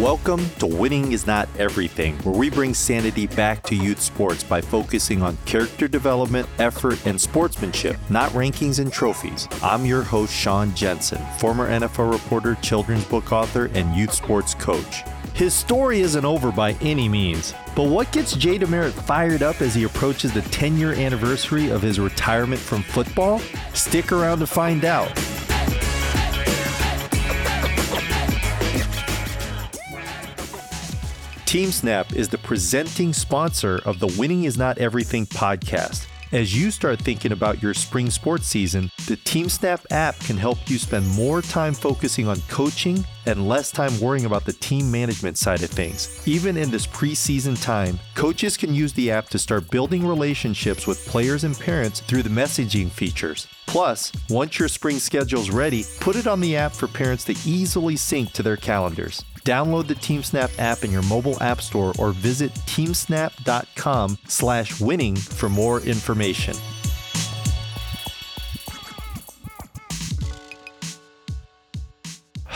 Welcome to Winning is Not Everything, where we bring sanity back to youth sports by focusing on character development, effort, and sportsmanship, not rankings and trophies. I'm your host, Sean Jensen, former NFL reporter, children's book author, and youth sports coach. His story isn't over by any means, but what gets Jay DeMerit fired up as he approaches the 10 year anniversary of his retirement from football? Stick around to find out. TeamSnap is the presenting sponsor of the Winning is Not Everything podcast. As you start thinking about your spring sports season, the TeamSnap app can help you spend more time focusing on coaching and less time worrying about the team management side of things. Even in this preseason time, coaches can use the app to start building relationships with players and parents through the messaging features. Plus, once your spring schedule's ready, put it on the app for parents to easily sync to their calendars. Download the TeamSnap app in your mobile app store or visit teamsnap.com slash winning for more information.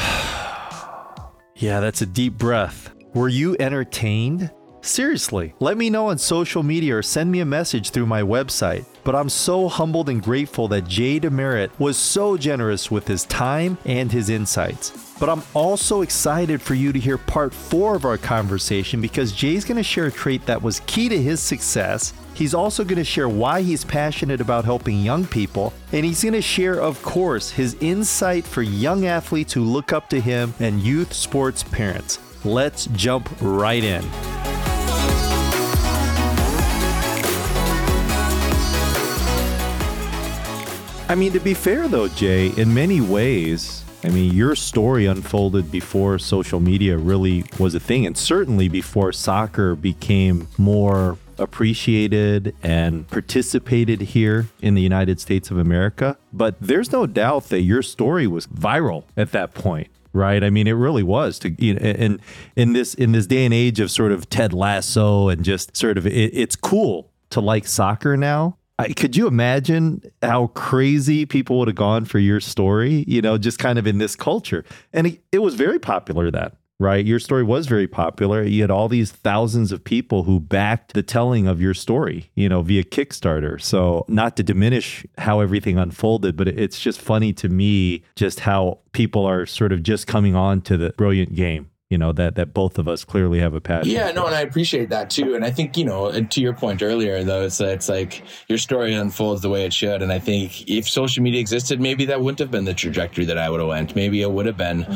yeah, that's a deep breath. Were you entertained? Seriously, let me know on social media or send me a message through my website. But I'm so humbled and grateful that Jay DeMerit was so generous with his time and his insights. But I'm also excited for you to hear part four of our conversation because Jay's going to share a trait that was key to his success. He's also going to share why he's passionate about helping young people. And he's going to share, of course, his insight for young athletes who look up to him and youth sports parents. Let's jump right in. I mean, to be fair though, Jay, in many ways, I mean, your story unfolded before social media really was a thing, and certainly before soccer became more appreciated and participated here in the United States of America. But there's no doubt that your story was viral at that point right? I mean, it really was to you know, and in this in this day and age of sort of Ted Lasso and just sort of it, it's cool to like soccer now. I, could you imagine how crazy people would have gone for your story? You know, just kind of in this culture, and it, it was very popular then right? Your story was very popular. You had all these thousands of people who backed the telling of your story, you know, via Kickstarter. So, not to diminish how everything unfolded, but it's just funny to me just how people are sort of just coming on to the brilliant game you know that that both of us clearly have a passion. Yeah, no, and I appreciate that too. And I think you know, to your point earlier, though, it's it's like your story unfolds the way it should. And I think if social media existed, maybe that wouldn't have been the trajectory that I would have went. Maybe it would have been,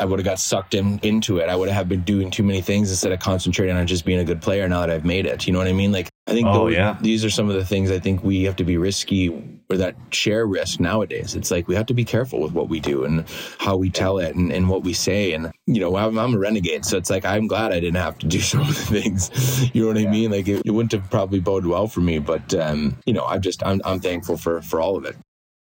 I would have got sucked in into it. I would have been doing too many things instead of concentrating on just being a good player. Now that I've made it, you know what I mean? Like I think oh, those, yeah. these are some of the things I think we have to be risky or that share risk nowadays. It's like we have to be careful with what we do and how we tell it and, and what we say. And, you know, I'm, I'm, a renegade. So it's like, I'm glad I didn't have to do some of the things. You know what yeah. I mean? Like it, it, wouldn't have probably boded well for me. But, um, you know, I'm just, I'm, I'm thankful for, for all of it.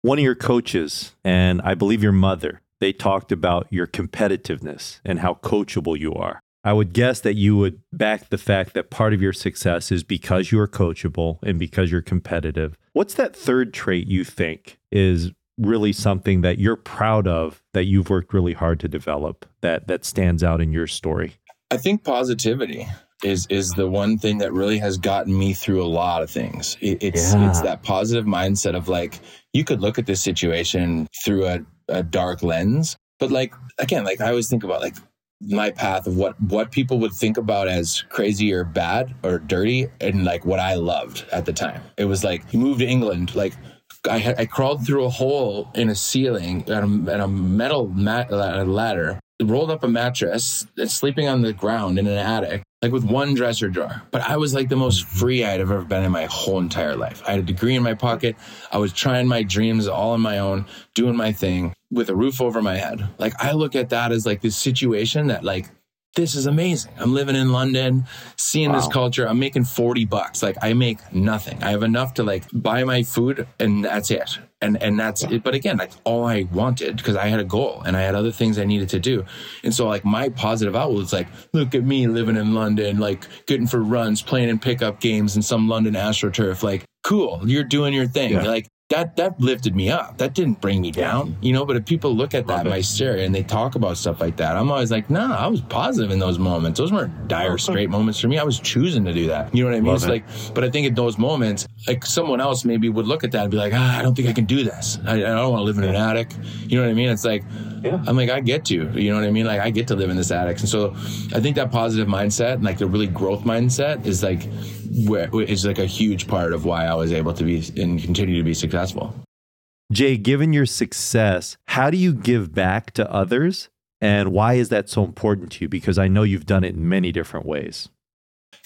One of your coaches, and I believe your mother, they talked about your competitiveness and how coachable you are. I would guess that you would back the fact that part of your success is because you are coachable and because you're competitive. What's that third trait you think is really something that you're proud of that you've worked really hard to develop that that stands out in your story? I think positivity is is the one thing that really has gotten me through a lot of things. It, it's yeah. it's that positive mindset of like you could look at this situation through a, a dark lens, but like again, like I always think about like my path of what what people would think about as crazy or bad or dirty and like what I loved at the time. It was like you moved to England like I, had, I crawled through a hole in a ceiling and a, a metal mat, ladder, rolled up a mattress, and sleeping on the ground in an attic, like with one dresser drawer. But I was like the most mm-hmm. free I'd ever been in my whole entire life. I had a degree in my pocket. I was trying my dreams all on my own, doing my thing with a roof over my head. Like I look at that as like this situation that like this is amazing. I'm living in London, seeing wow. this culture. I'm making 40 bucks. Like I make nothing. I have enough to like buy my food and that's it. And and that's it. But again, that's all I wanted because I had a goal and I had other things I needed to do. And so like my positive outlook is like, look at me living in London, like getting for runs, playing in pickup games in some London AstroTurf. Like, cool, you're doing your thing. Yeah. Like that that lifted me up. That didn't bring me down, you know. But if people look at that my story and they talk about stuff like that, I'm always like, nah, I was positive in those moments. Those weren't dire straight moments for me. I was choosing to do that. You know what I mean? Love it's it. like, but I think in those moments, like someone else maybe would look at that and be like, ah, I don't think I can do this. I, I don't want to live in an attic. You know what I mean? It's like, yeah. I'm like, I get to, you know what I mean? Like, I get to live in this attic. And so I think that positive mindset, and like the really growth mindset, is like, is like a huge part of why I was able to be and continue to be successful. Jay, given your success, how do you give back to others? And why is that so important to you? Because I know you've done it in many different ways.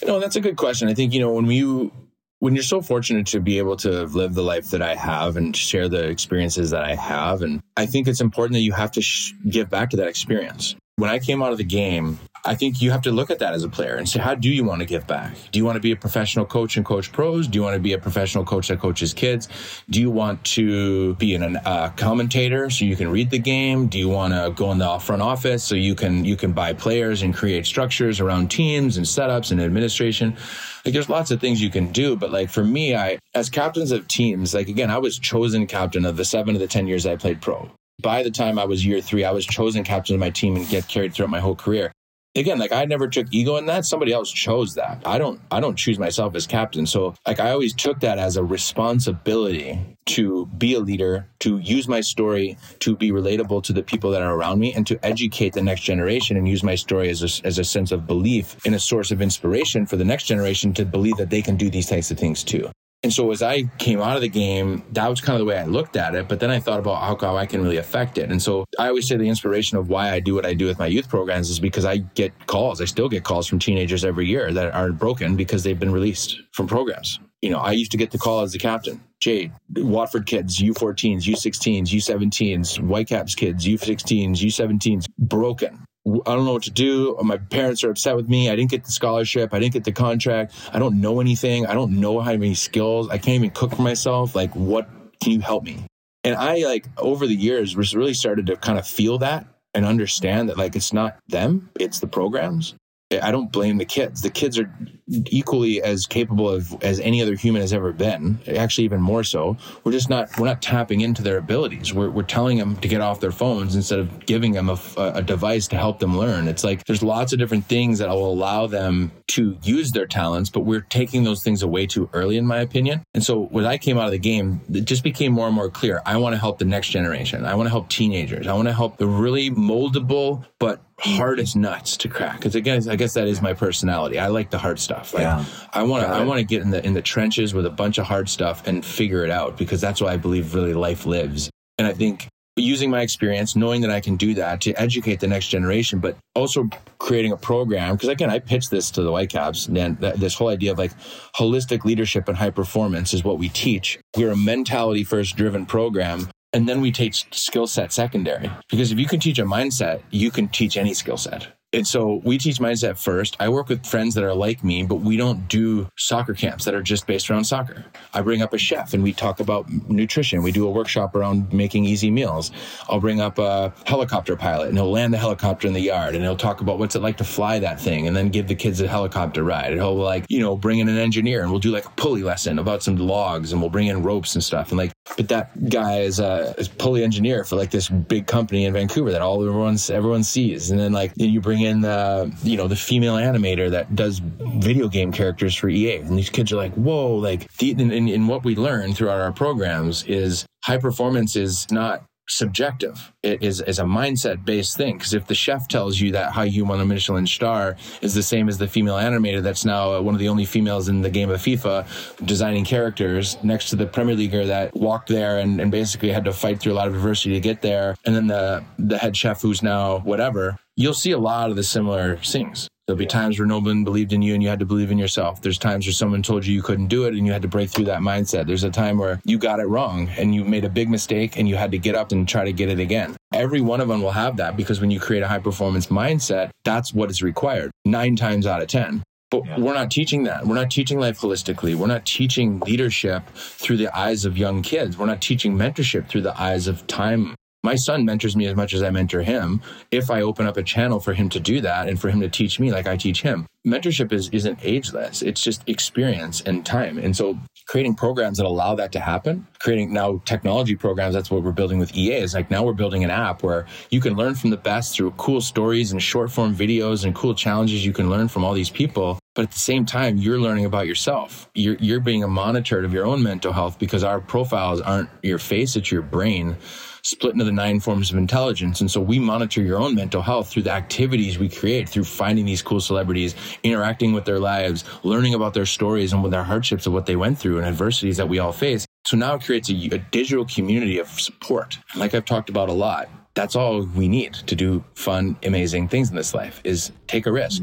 You know, that's a good question. I think, you know, when you when you're so fortunate to be able to live the life that I have and share the experiences that I have, and I think it's important that you have to sh- give back to that experience. When I came out of the game, I think you have to look at that as a player and say, how do you want to give back? Do you want to be a professional coach and coach pros? Do you want to be a professional coach that coaches kids? Do you want to be an uh, commentator so you can read the game? Do you want to go in the front office so you can you can buy players and create structures around teams and setups and administration? Like there's lots of things you can do, but like for me, I as captains of teams, like again, I was chosen captain of the seven of the ten years I played pro by the time I was year three, I was chosen captain of my team and get carried throughout my whole career. Again like i never took ego in that. Somebody else chose that. I don't i don't choose myself as captain. So like i always took that as a responsibility to be a leader to use my story to be relatable to the people that are around me and to educate the next generation and use my story as a, as a sense of belief in a source of inspiration for the next generation to believe that they can do these types of things too and so as I came out of the game, that was kind of the way I looked at it. But then I thought about how, I can really affect it. And so I always say the inspiration of why I do what I do with my youth programs is because I get calls. I still get calls from teenagers every year that are broken because they've been released from programs. You know, I used to get the call as the captain. Jade, Watford kids, U14s, U16s, U17s, Whitecaps kids, U16s, U17s, broken I don't know what to do. My parents are upset with me. I didn't get the scholarship. I didn't get the contract. I don't know anything. I don't know how many skills. I can't even cook for myself. Like, what can you help me? And I, like, over the years, really started to kind of feel that and understand that, like, it's not them, it's the programs. I don't blame the kids. The kids are equally as capable of as any other human has ever been. Actually, even more so. We're just not we're not tapping into their abilities. We're we're telling them to get off their phones instead of giving them a, a device to help them learn. It's like there's lots of different things that will allow them to use their talents, but we're taking those things away too early, in my opinion. And so when I came out of the game, it just became more and more clear. I want to help the next generation. I want to help teenagers. I want to help the really moldable but hard as nuts to crack. Because again, I guess that is my personality. I like the hard stuff. Like, yeah. I want to I want to get in the in the trenches with a bunch of hard stuff and figure it out because that's why I believe really life lives. And I think using my experience, knowing that I can do that to educate the next generation, but also creating a program. Because again, I pitched this to the Whitecaps, and this whole idea of like holistic leadership and high performance is what we teach. We're a mentality first driven program and then we teach skill set secondary. Because if you can teach a mindset, you can teach any skill set. And so we teach mindset first. I work with friends that are like me, but we don't do soccer camps that are just based around soccer. I bring up a chef and we talk about nutrition. We do a workshop around making easy meals. I'll bring up a helicopter pilot and he'll land the helicopter in the yard and he'll talk about what's it like to fly that thing and then give the kids a helicopter ride. And he'll like, you know, bring in an engineer and we'll do like a pulley lesson about some logs and we'll bring in ropes and stuff. And like, but that guy is a, is pulley engineer for like this big company in Vancouver that all everyone's everyone sees. And then like, you bring in the you know the female animator that does video game characters for EA, and these kids are like, whoa! Like, the, and, and what we learn throughout our programs is high performance is not subjective. It is, is a mindset based thing. Because if the chef tells you that how you won a Michelin star is the same as the female animator that's now uh, one of the only females in the game of FIFA designing characters next to the Premier Leaguer that walked there and, and basically had to fight through a lot of adversity to get there. And then the, the head chef who's now whatever you'll see a lot of the similar things. There'll be times where no one believed in you and you had to believe in yourself. There's times where someone told you you couldn't do it and you had to break through that mindset. There's a time where you got it wrong and you made a big mistake and you had to get up and try to get it again. Every one of them will have that because when you create a high performance mindset, that's what is required nine times out of 10. But yeah. we're not teaching that. We're not teaching life holistically. We're not teaching leadership through the eyes of young kids. We're not teaching mentorship through the eyes of time My son mentors me as much as I mentor him. If I open up a channel for him to do that and for him to teach me like I teach him, mentorship is, isn't ageless. It's just experience and time. And so creating programs that allow that to happen, creating now technology programs, that's what we're building with EA is like now we're building an app where you can learn from the best through cool stories and short form videos and cool challenges you can learn from all these people. But at the same time, you're learning about yourself. You're, you're being monitored of your own mental health because our profiles aren't your face, it's your brain split into the nine forms of intelligence. And so we monitor your own mental health through the activities we create, through finding these cool celebrities, interacting with their lives, learning about their stories and with their hardships of what they went through and adversities that we all face. So now it creates a, a digital community of support. And like I've talked about a lot, that's all we need to do fun, amazing things in this life is take a risk,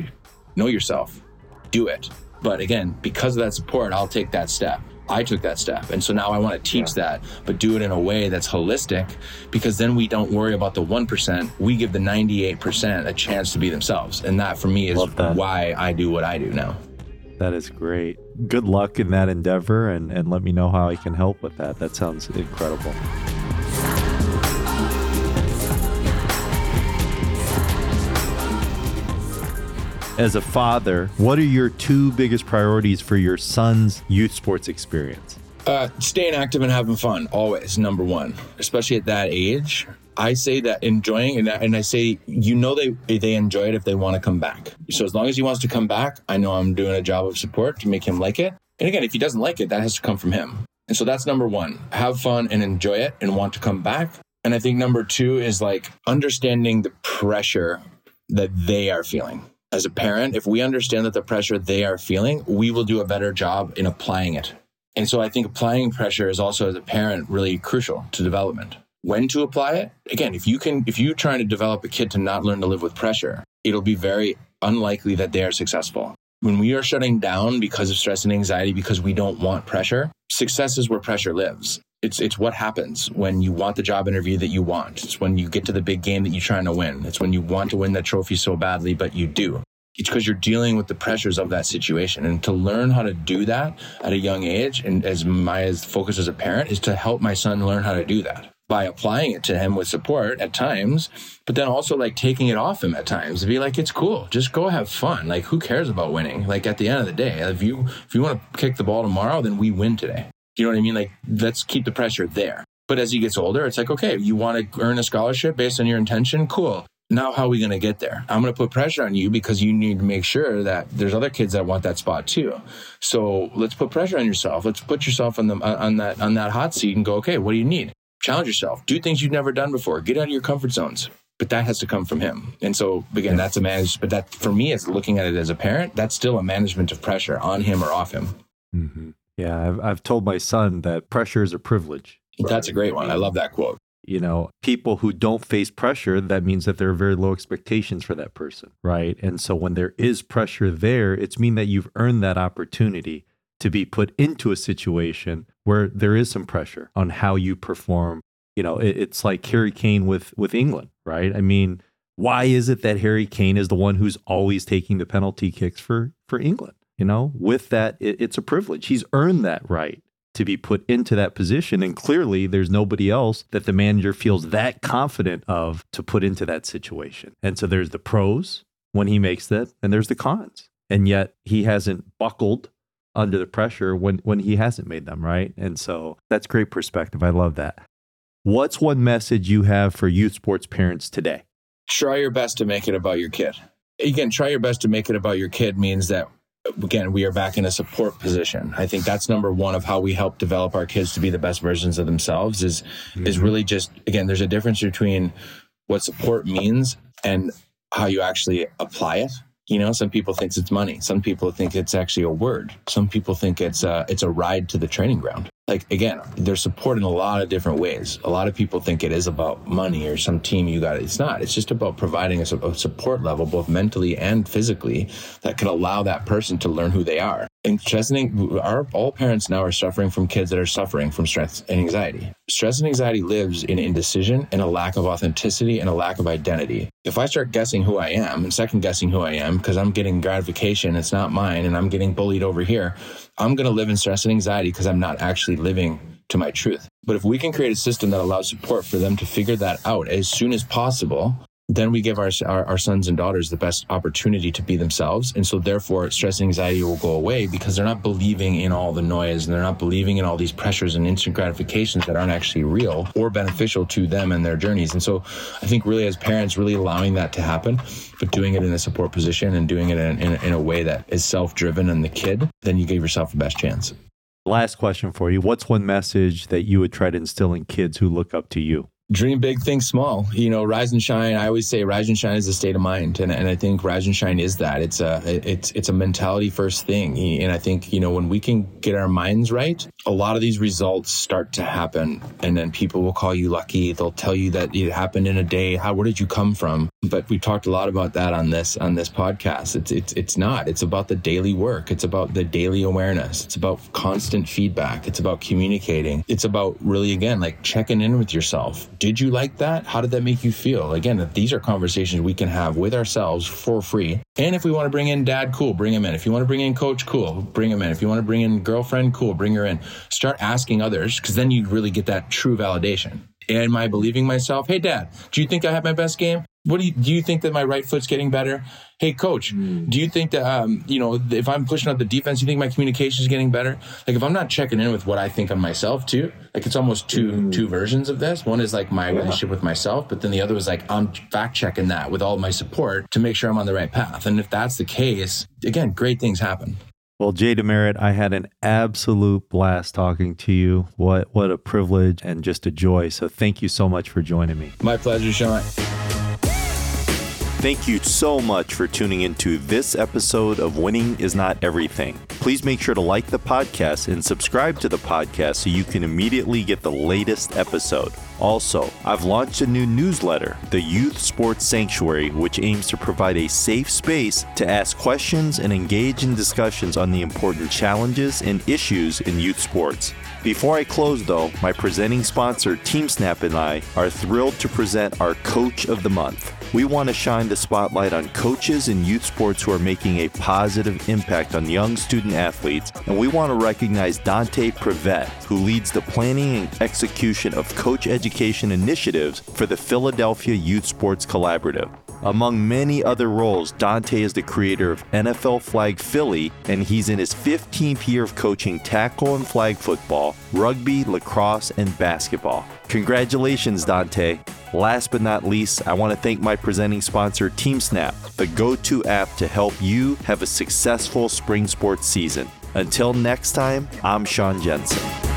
know yourself, do it. But again, because of that support, I'll take that step. I took that step. And so now I want to teach yeah. that, but do it in a way that's holistic because then we don't worry about the 1%. We give the 98% a chance to be themselves. And that for me is why I do what I do now. That is great. Good luck in that endeavor and, and let me know how I can help with that. That sounds incredible. As a father, what are your two biggest priorities for your son's youth sports experience? Uh, staying active and having fun, always number one, especially at that age. I say that enjoying, and I, and I say, you know, they they enjoy it if they want to come back. So as long as he wants to come back, I know I'm doing a job of support to make him like it. And again, if he doesn't like it, that has to come from him. And so that's number one: have fun and enjoy it, and want to come back. And I think number two is like understanding the pressure that they are feeling as a parent, if we understand that the pressure they are feeling, we will do a better job in applying it. And so I think applying pressure is also as a parent really crucial to development. When to apply it? Again, if you can if you're trying to develop a kid to not learn to live with pressure, it'll be very unlikely that they are successful. When we are shutting down because of stress and anxiety because we don't want pressure, success is where pressure lives it's it's what happens when you want the job interview that you want. It's when you get to the big game that you're trying to win. It's when you want to win that trophy so badly, but you do. It's because you're dealing with the pressures of that situation. And to learn how to do that at a young age, and as my focus as a parent, is to help my son learn how to do that by applying it to him with support at times, but then also like taking it off him at times to be like, it's cool. Just go have fun. Like, who cares about winning? Like at the end of the day, if you if you want to kick the ball tomorrow, then we win today. You know what I mean? Like, let's keep the pressure there. But as he gets older, it's like, okay, you want to earn a scholarship based on your intention? Cool. Now, how are we going to get there? I'm going to put pressure on you because you need to make sure that there's other kids that want that spot too. So let's put pressure on yourself. Let's put yourself on the on that on that hot seat and go. Okay, what do you need? Challenge yourself. Do things you've never done before. Get out of your comfort zones. But that has to come from him. And so again, that's a manage. But that for me, as looking at it as a parent, that's still a management of pressure on him or off him. Mm-hmm. Yeah, I've, I've told my son that pressure is a privilege. That's a great one. I love that quote. You know, people who don't face pressure, that means that there are very low expectations for that person, right? And so when there is pressure there, it's mean that you've earned that opportunity to be put into a situation where there is some pressure on how you perform. You know, it, it's like Harry Kane with with England, right? I mean, why is it that Harry Kane is the one who's always taking the penalty kicks for for England? You know, with that, it, it's a privilege. He's earned that right to be put into that position. And clearly, there's nobody else that the manager feels that confident of to put into that situation. And so there's the pros when he makes that, and there's the cons. And yet he hasn't buckled under the pressure when, when he hasn't made them, right? And so that's great perspective. I love that. What's one message you have for youth sports parents today? Try your best to make it about your kid. Again, try your best to make it about your kid means that again, we are back in a support position. I think that's number one of how we help develop our kids to be the best versions of themselves is mm-hmm. is really just again, there's a difference between what support means and how you actually apply it. You know, some people think it's money. Some people think it's actually a word. Some people think it's a, it's a ride to the training ground like again, they're supported in a lot of different ways. A lot of people think it is about money or some team you got. It's not. It's just about providing a, a support level, both mentally and physically, that can allow that person to learn who they are. And our all parents now are suffering from kids that are suffering from stress and anxiety. Stress and anxiety lives in indecision and a lack of authenticity and a lack of identity. If I start guessing who I am and second guessing who I am because I'm getting gratification, it's not mine, and I'm getting bullied over here, I'm going to live in stress and anxiety because I'm not actually living to my truth. But if we can create a system that allows support for them to figure that out as soon as possible, then we give our, our, our, sons and daughters the best opportunity to be themselves. And so, therefore, stress and anxiety will go away because they're not believing in all the noise and they're not believing in all these pressures and instant gratifications that aren't actually real or beneficial to them and their journeys. And so, I think really as parents, really allowing that to happen, but doing it in a support position and doing it in, in, in a way that is self driven and the kid, then you give yourself the best chance. Last question for you. What's one message that you would try to instill in kids who look up to you? Dream big, think small. You know, rise and shine. I always say rise and shine is a state of mind, and, and I think rise and shine is that. It's a it's it's a mentality first thing, and I think you know when we can get our minds right, a lot of these results start to happen, and then people will call you lucky. They'll tell you that it happened in a day. How where did you come from? But we talked a lot about that on this on this podcast. It's it's it's not. It's about the daily work. It's about the daily awareness. It's about constant feedback. It's about communicating. It's about really again like checking in with yourself did you like that? How did that make you feel? Again, these are conversations we can have with ourselves for free. And if we want to bring in dad, cool, bring him in. If you want to bring in coach, cool, bring him in. If you want to bring in girlfriend, cool, bring her in. Start asking others because then you really get that true validation. Am I believing myself? Hey, dad, do you think I have my best game? What do you do? You think that my right foot's getting better? Hey, coach, mm. do you think that um, you know if I'm pushing up the defense, you think my communication is getting better? Like if I'm not checking in with what I think of myself too, like it's almost two mm. two versions of this. One is like my yeah. relationship with myself, but then the other was like I'm fact checking that with all my support to make sure I'm on the right path. And if that's the case, again, great things happen. Well, Jay DeMerit, I had an absolute blast talking to you. What what a privilege and just a joy. So thank you so much for joining me. My pleasure, Sean. Thank you so much for tuning into this episode of Winning is Not Everything. Please make sure to like the podcast and subscribe to the podcast so you can immediately get the latest episode. Also, I've launched a new newsletter, the Youth Sports Sanctuary, which aims to provide a safe space to ask questions and engage in discussions on the important challenges and issues in youth sports. Before I close, though, my presenting sponsor, TeamSnap, and I are thrilled to present our Coach of the Month. We want to shine the spotlight on coaches in youth sports who are making a positive impact on young student athletes, and we want to recognize Dante Privet, who leads the planning and execution of coach education initiatives for the Philadelphia Youth Sports Collaborative. Among many other roles, Dante is the creator of NFL Flag Philly, and he's in his 15th year of coaching tackle and flag football, rugby, lacrosse, and basketball. Congratulations, Dante. Last but not least, I want to thank my presenting sponsor, TeamSnap, the go to app to help you have a successful spring sports season. Until next time, I'm Sean Jensen.